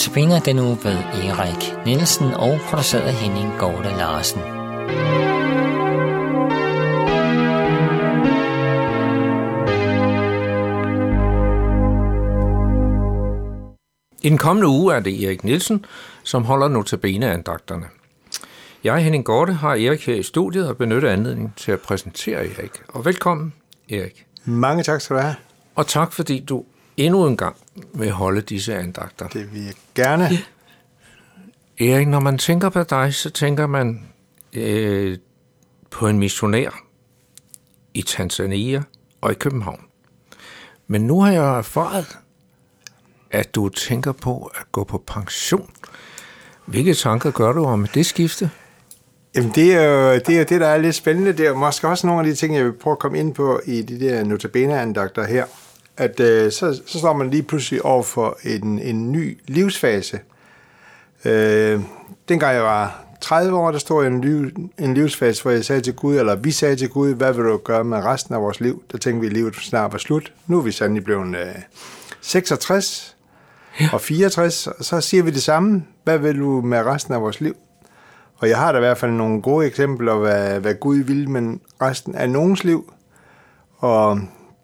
Notabene den uge ved Erik Nielsen og produceret af Henning Gorte Larsen. I den kommende uge er det Erik Nielsen, som holder notabene-andagterne. Jeg, Henning Gorte, har Erik her i studiet og benytter anledningen til at præsentere Erik. Og velkommen, Erik. Mange tak skal du have. Og tak, fordi du endnu en gang vil holde disse andagter. Det vil jeg gerne. Ja. Erik, når man tænker på dig, så tænker man øh, på en missionær i Tanzania og i København. Men nu har jeg erfaret, at du tænker på at gå på pension. Hvilke tanker gør du om det skifte? Jamen, det er, jo, det er det, der er lidt spændende. Det er måske også nogle af de ting, jeg vil prøve at komme ind på i de der notabene-andagter her. At øh, så, så står man lige pludselig over for en, en ny livsfase. Øh, dengang jeg var 30 år, der stod jeg en, liv, en livsfase, hvor jeg sagde til Gud, eller vi sagde til Gud, hvad vil du gøre med resten af vores liv? Der tænkte vi, at livet snart var slut. Nu er vi sandelig blevet øh, 66 ja. og 64, og så siger vi det samme. Hvad vil du med resten af vores liv? Og jeg har da i hvert fald nogle gode eksempler, hvad, hvad Gud vil med resten af nogens liv. Og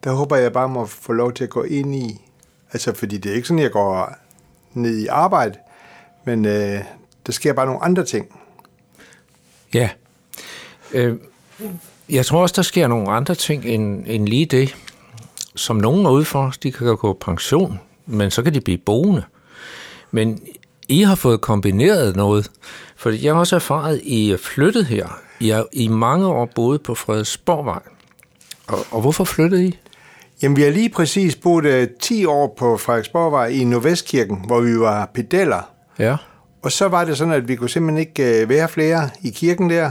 der håber jeg bare må få lov til at gå ind i. Altså, fordi det er ikke sådan, jeg går ned i arbejde, men øh, der sker bare nogle andre ting. Ja. Øh, jeg tror også, der sker nogle andre ting end, end lige det, som nogen er ude for. De kan gå på pension, men så kan de blive boende. Men I har fået kombineret noget, for jeg har også erfaret, at I er flyttet her. I har i mange år boet på Frederiksborgvej. Og, og hvorfor flyttede I? Jamen, vi har lige præcis boet uh, 10 år på Frederiksborgvej i Nordvestkirken, hvor vi var pedeller. Ja. Og så var det sådan, at vi kunne simpelthen ikke uh, være flere i kirken der.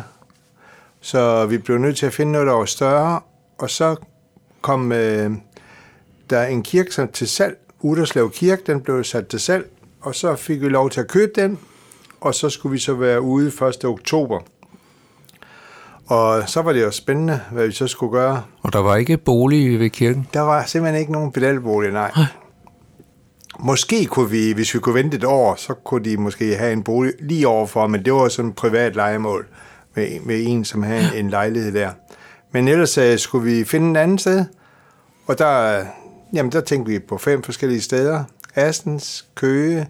Så vi blev nødt til at finde noget, der var større. Og så kom uh, der en kirke til salg. Uderslev Kirke, den blev sat til salg. Og så fik vi lov til at købe den. Og så skulle vi så være ude 1. oktober. Og så var det jo spændende, hvad vi så skulle gøre. Og der var ikke bolig ved kirken? Der var simpelthen ikke nogen pedalbolig, nej. nej. Måske kunne vi, hvis vi kunne vente et år, så kunne de måske have en bolig lige overfor, men det var sådan et privat legemål med, med en, som havde en lejlighed der. Men ellers uh, skulle vi finde en anden sted, og der, jamen, der tænkte vi på fem forskellige steder. Astens, Køge,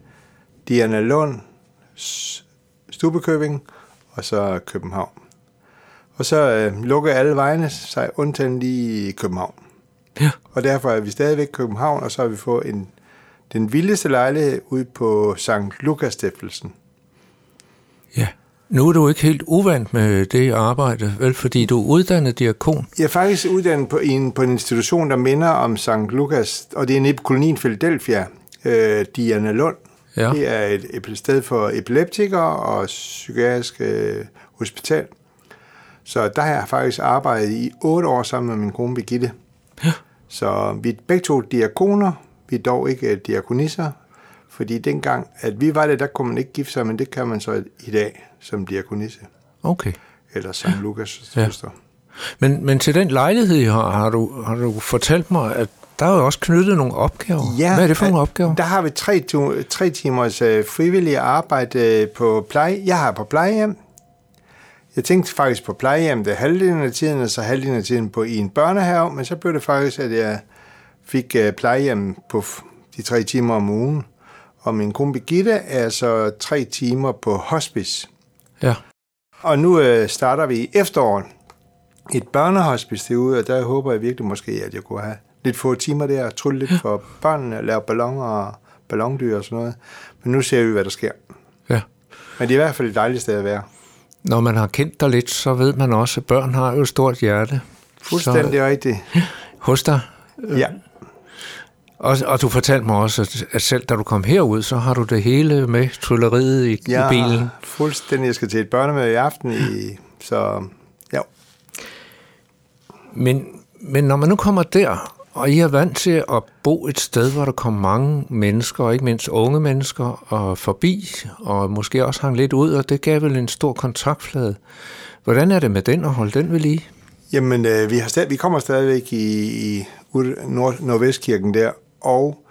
Diana Lund, Stubekøbing og så København. Og så øh, lukker alle vejene sig undtagen lige i København. Ja. Og derfor er vi stadigvæk i København, og så har vi fået en, den vildeste lejlighed ude på St. Lukas Stiftelsen. Ja. Nu er du ikke helt uvant med det arbejde, vel, fordi du er uddannet diakon. Jeg er faktisk uddannet på en, på en institution, der minder om St. Lukas, og det er nede på kolonien Philadelphia, øh, Diana Lund. Ja. Det er et, et sted for epileptikere og psykiatrisk øh, hospital. Så der har jeg faktisk arbejdet i otte år sammen med min kone Birgitte. Ja. Så vi er begge to diakoner, vi er dog ikke diakonisser, fordi dengang, at vi var det, der kunne man ikke gifte sig, men det kan man så i dag som diakonisse. Okay. Eller som ja. Lukas søster. Ja. Men, men til den lejlighed, I har, har, du, har du fortalt mig, at der er jo også knyttet nogle opgaver. Ja, Hvad er det for nogle opgaver? Der har vi tre, tre timers uh, frivillige arbejde på pleje. Jeg har på plejehjem. Jeg tænkte faktisk på plejehjem det halvdelen af tiden, og så halvdelen af tiden på i en børnehave, men så blev det faktisk, at jeg fik uh, plejehjem på de tre timer om ugen. Og min kone Birgitte er så tre timer på hospice. Ja. Og nu uh, starter vi i efteråret et børnehospice derude, og der håber jeg virkelig måske, at jeg kunne have lidt få timer der, og trylle lidt ja. for børnene, lave balloner og ballondyr og sådan noget. Men nu ser vi, hvad der sker. Ja. Men det er i hvert fald et dejligt sted at være. Når man har kendt dig lidt, så ved man også, at børn har jo et stort hjerte. Fuldstændig så, rigtigt. Hos dig? Ja. Og, og du fortalte mig også, at, at selv da du kom herud, så har du det hele med trylleriet i, ja, i bilen. fuldstændig. Jeg skal til et børnemøde i aften, i, så ja. Men, men når man nu kommer der, og I er vant til at bo et sted, hvor der kommer mange mennesker, og ikke mindst unge mennesker, og forbi, og måske også hang lidt ud, og det gav vel en stor kontaktflade. Hvordan er det med den, og holde den ved lige? Jamen, øh, vi, har stadig, vi kommer stadigvæk i, i Nord, Nordvestkirken der, og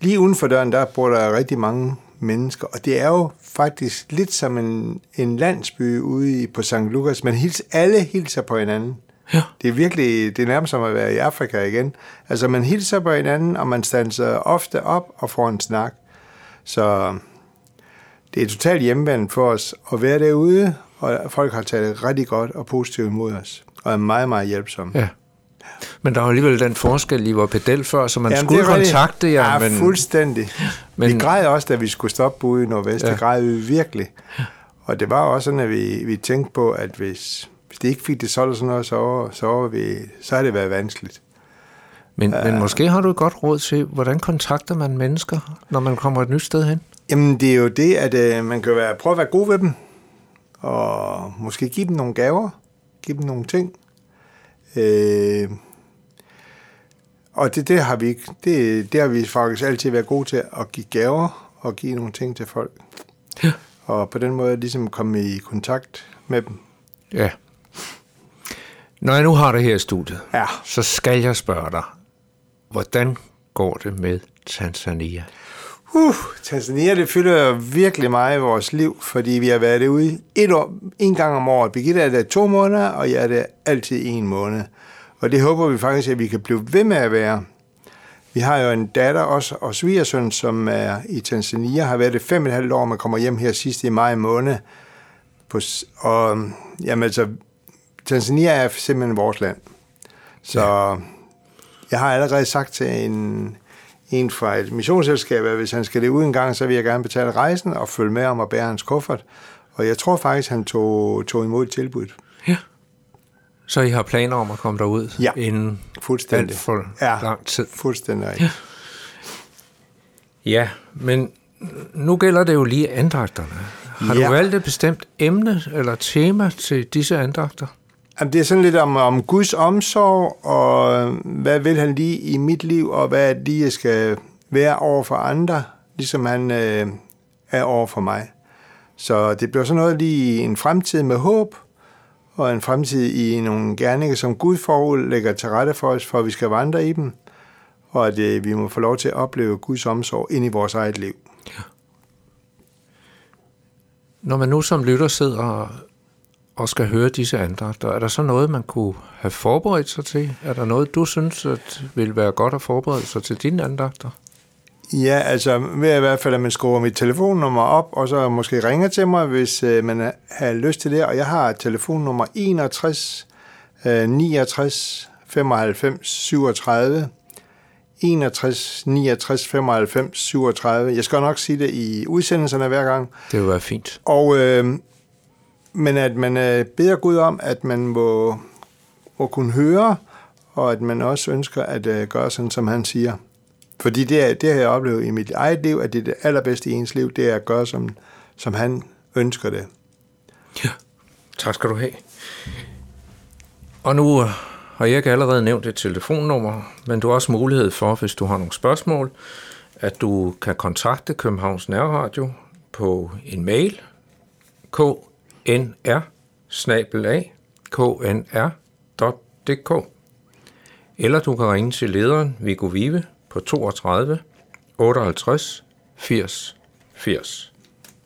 lige uden for døren, der bor der rigtig mange mennesker. Og det er jo faktisk lidt som en, en landsby ude i, på St. Lukas. Man hils, alle hilser på hinanden. Ja. Det er virkelig, det er nærmest som at være i Afrika igen. Altså man hilser på hinanden, og man standser ofte op og får en snak. Så det er totalt hjemvendt for os at være derude, og folk har taget rigtig godt og positivt imod os, og er meget, meget hjælpsomme. Ja. Men der er jo alligevel den forskel, I var pedel før, så man Jamen, skulle det rigtigt. kontakte jer, Ja, men... fuldstændig. Men... Vi græd også, da vi skulle stoppe ude i Nordvest. Ja. Det græd vi virkelig. Og det var også sådan, at vi, vi tænkte på, at hvis, hvis det ikke fik det solgt sådan noget, så, var- så, var vi, så har det været vanskeligt. Men, men måske har du et godt råd til, hvordan kontakter man mennesker, når man kommer et nyt sted hen? Jamen, det er jo det, at øh, man kan være, prøve at være god ved dem, og måske give dem nogle gaver, give dem nogle ting. Øh, og det, det, har vi, ikke- det, det har vi faktisk altid været gode til, at give gaver og give nogle ting til folk. Ja. Og på den måde ligesom komme i kontakt med dem. Ja. Når jeg nu har det her i studiet, Ja. så skal jeg spørge dig, hvordan går det med Tanzania? Uh, Tanzania, det fylder virkelig meget i vores liv, fordi vi har været derude et år, en gang om året. Birgitte er der to måneder, og jeg er der altid en måned. Og det håber vi faktisk, at vi kan blive ved med at være. Vi har jo en datter også, og svigersøn, som er i Tanzania, har været det fem og et halvt år, man kommer hjem her sidst i maj måned. På, og jamen altså, Tanzania er simpelthen vores land. Så ja. jeg har allerede sagt til en, en fra et missionsselskab, at hvis han skal det ud en gang, så vil jeg gerne betale rejsen og følge med om at bære hans kuffert. Og jeg tror faktisk, han tog, tog imod tilbuddet. Ja. Så I har planer om at komme derud Ja. inden Fuldstændig. alt for Ja. lang tid? Fuldstændig rigtigt. Ja, men nu gælder det jo lige andagterne. Har Ja. du valgt et bestemt emne eller tema til disse andagter? Jamen, det er sådan lidt om, om Guds omsorg, og hvad vil han lige i mit liv, og hvad er det jeg skal være over for andre, ligesom han øh, er over for mig. Så det bliver sådan noget lige en fremtid med håb, og en fremtid i nogle gerninger, som Gud forud lægger til rette for os, for at vi skal vandre i dem, og at øh, vi må få lov til at opleve Guds omsorg ind i vores eget liv. Når man nu som lytter sidder og skal høre disse andagter, er der så noget, man kunne have forberedt sig til? Er der noget, du synes, at vil være godt at forberede sig til dine andagter? Ja, altså ved i hvert fald, at man skruer mit telefonnummer op, og så måske ringer til mig, hvis øh, man har lyst til det. Og jeg har telefonnummer 61 øh, 69 95 37. 61 69 95 37. Jeg skal nok sige det i udsendelserne hver gang. Det vil være fint. Og, øh, men at man øh, beder Gud om, at man må, må kunne høre, og at man også ønsker at øh, gøre sådan, som han siger. Fordi det, er, det har jeg oplevet i mit eget liv, at det er det allerbedste i ens liv, det er at gøre, som, som han ønsker det. Ja, tak skal du have. Og nu øh, har jeg ikke allerede nævnt et telefonnummer, men du har også mulighed for, hvis du har nogle spørgsmål, at du kan kontakte Københavns Nærradio på en mail, k knr knr.dk eller du kan ringe til lederen Viggo Vive på 32 58 80 80.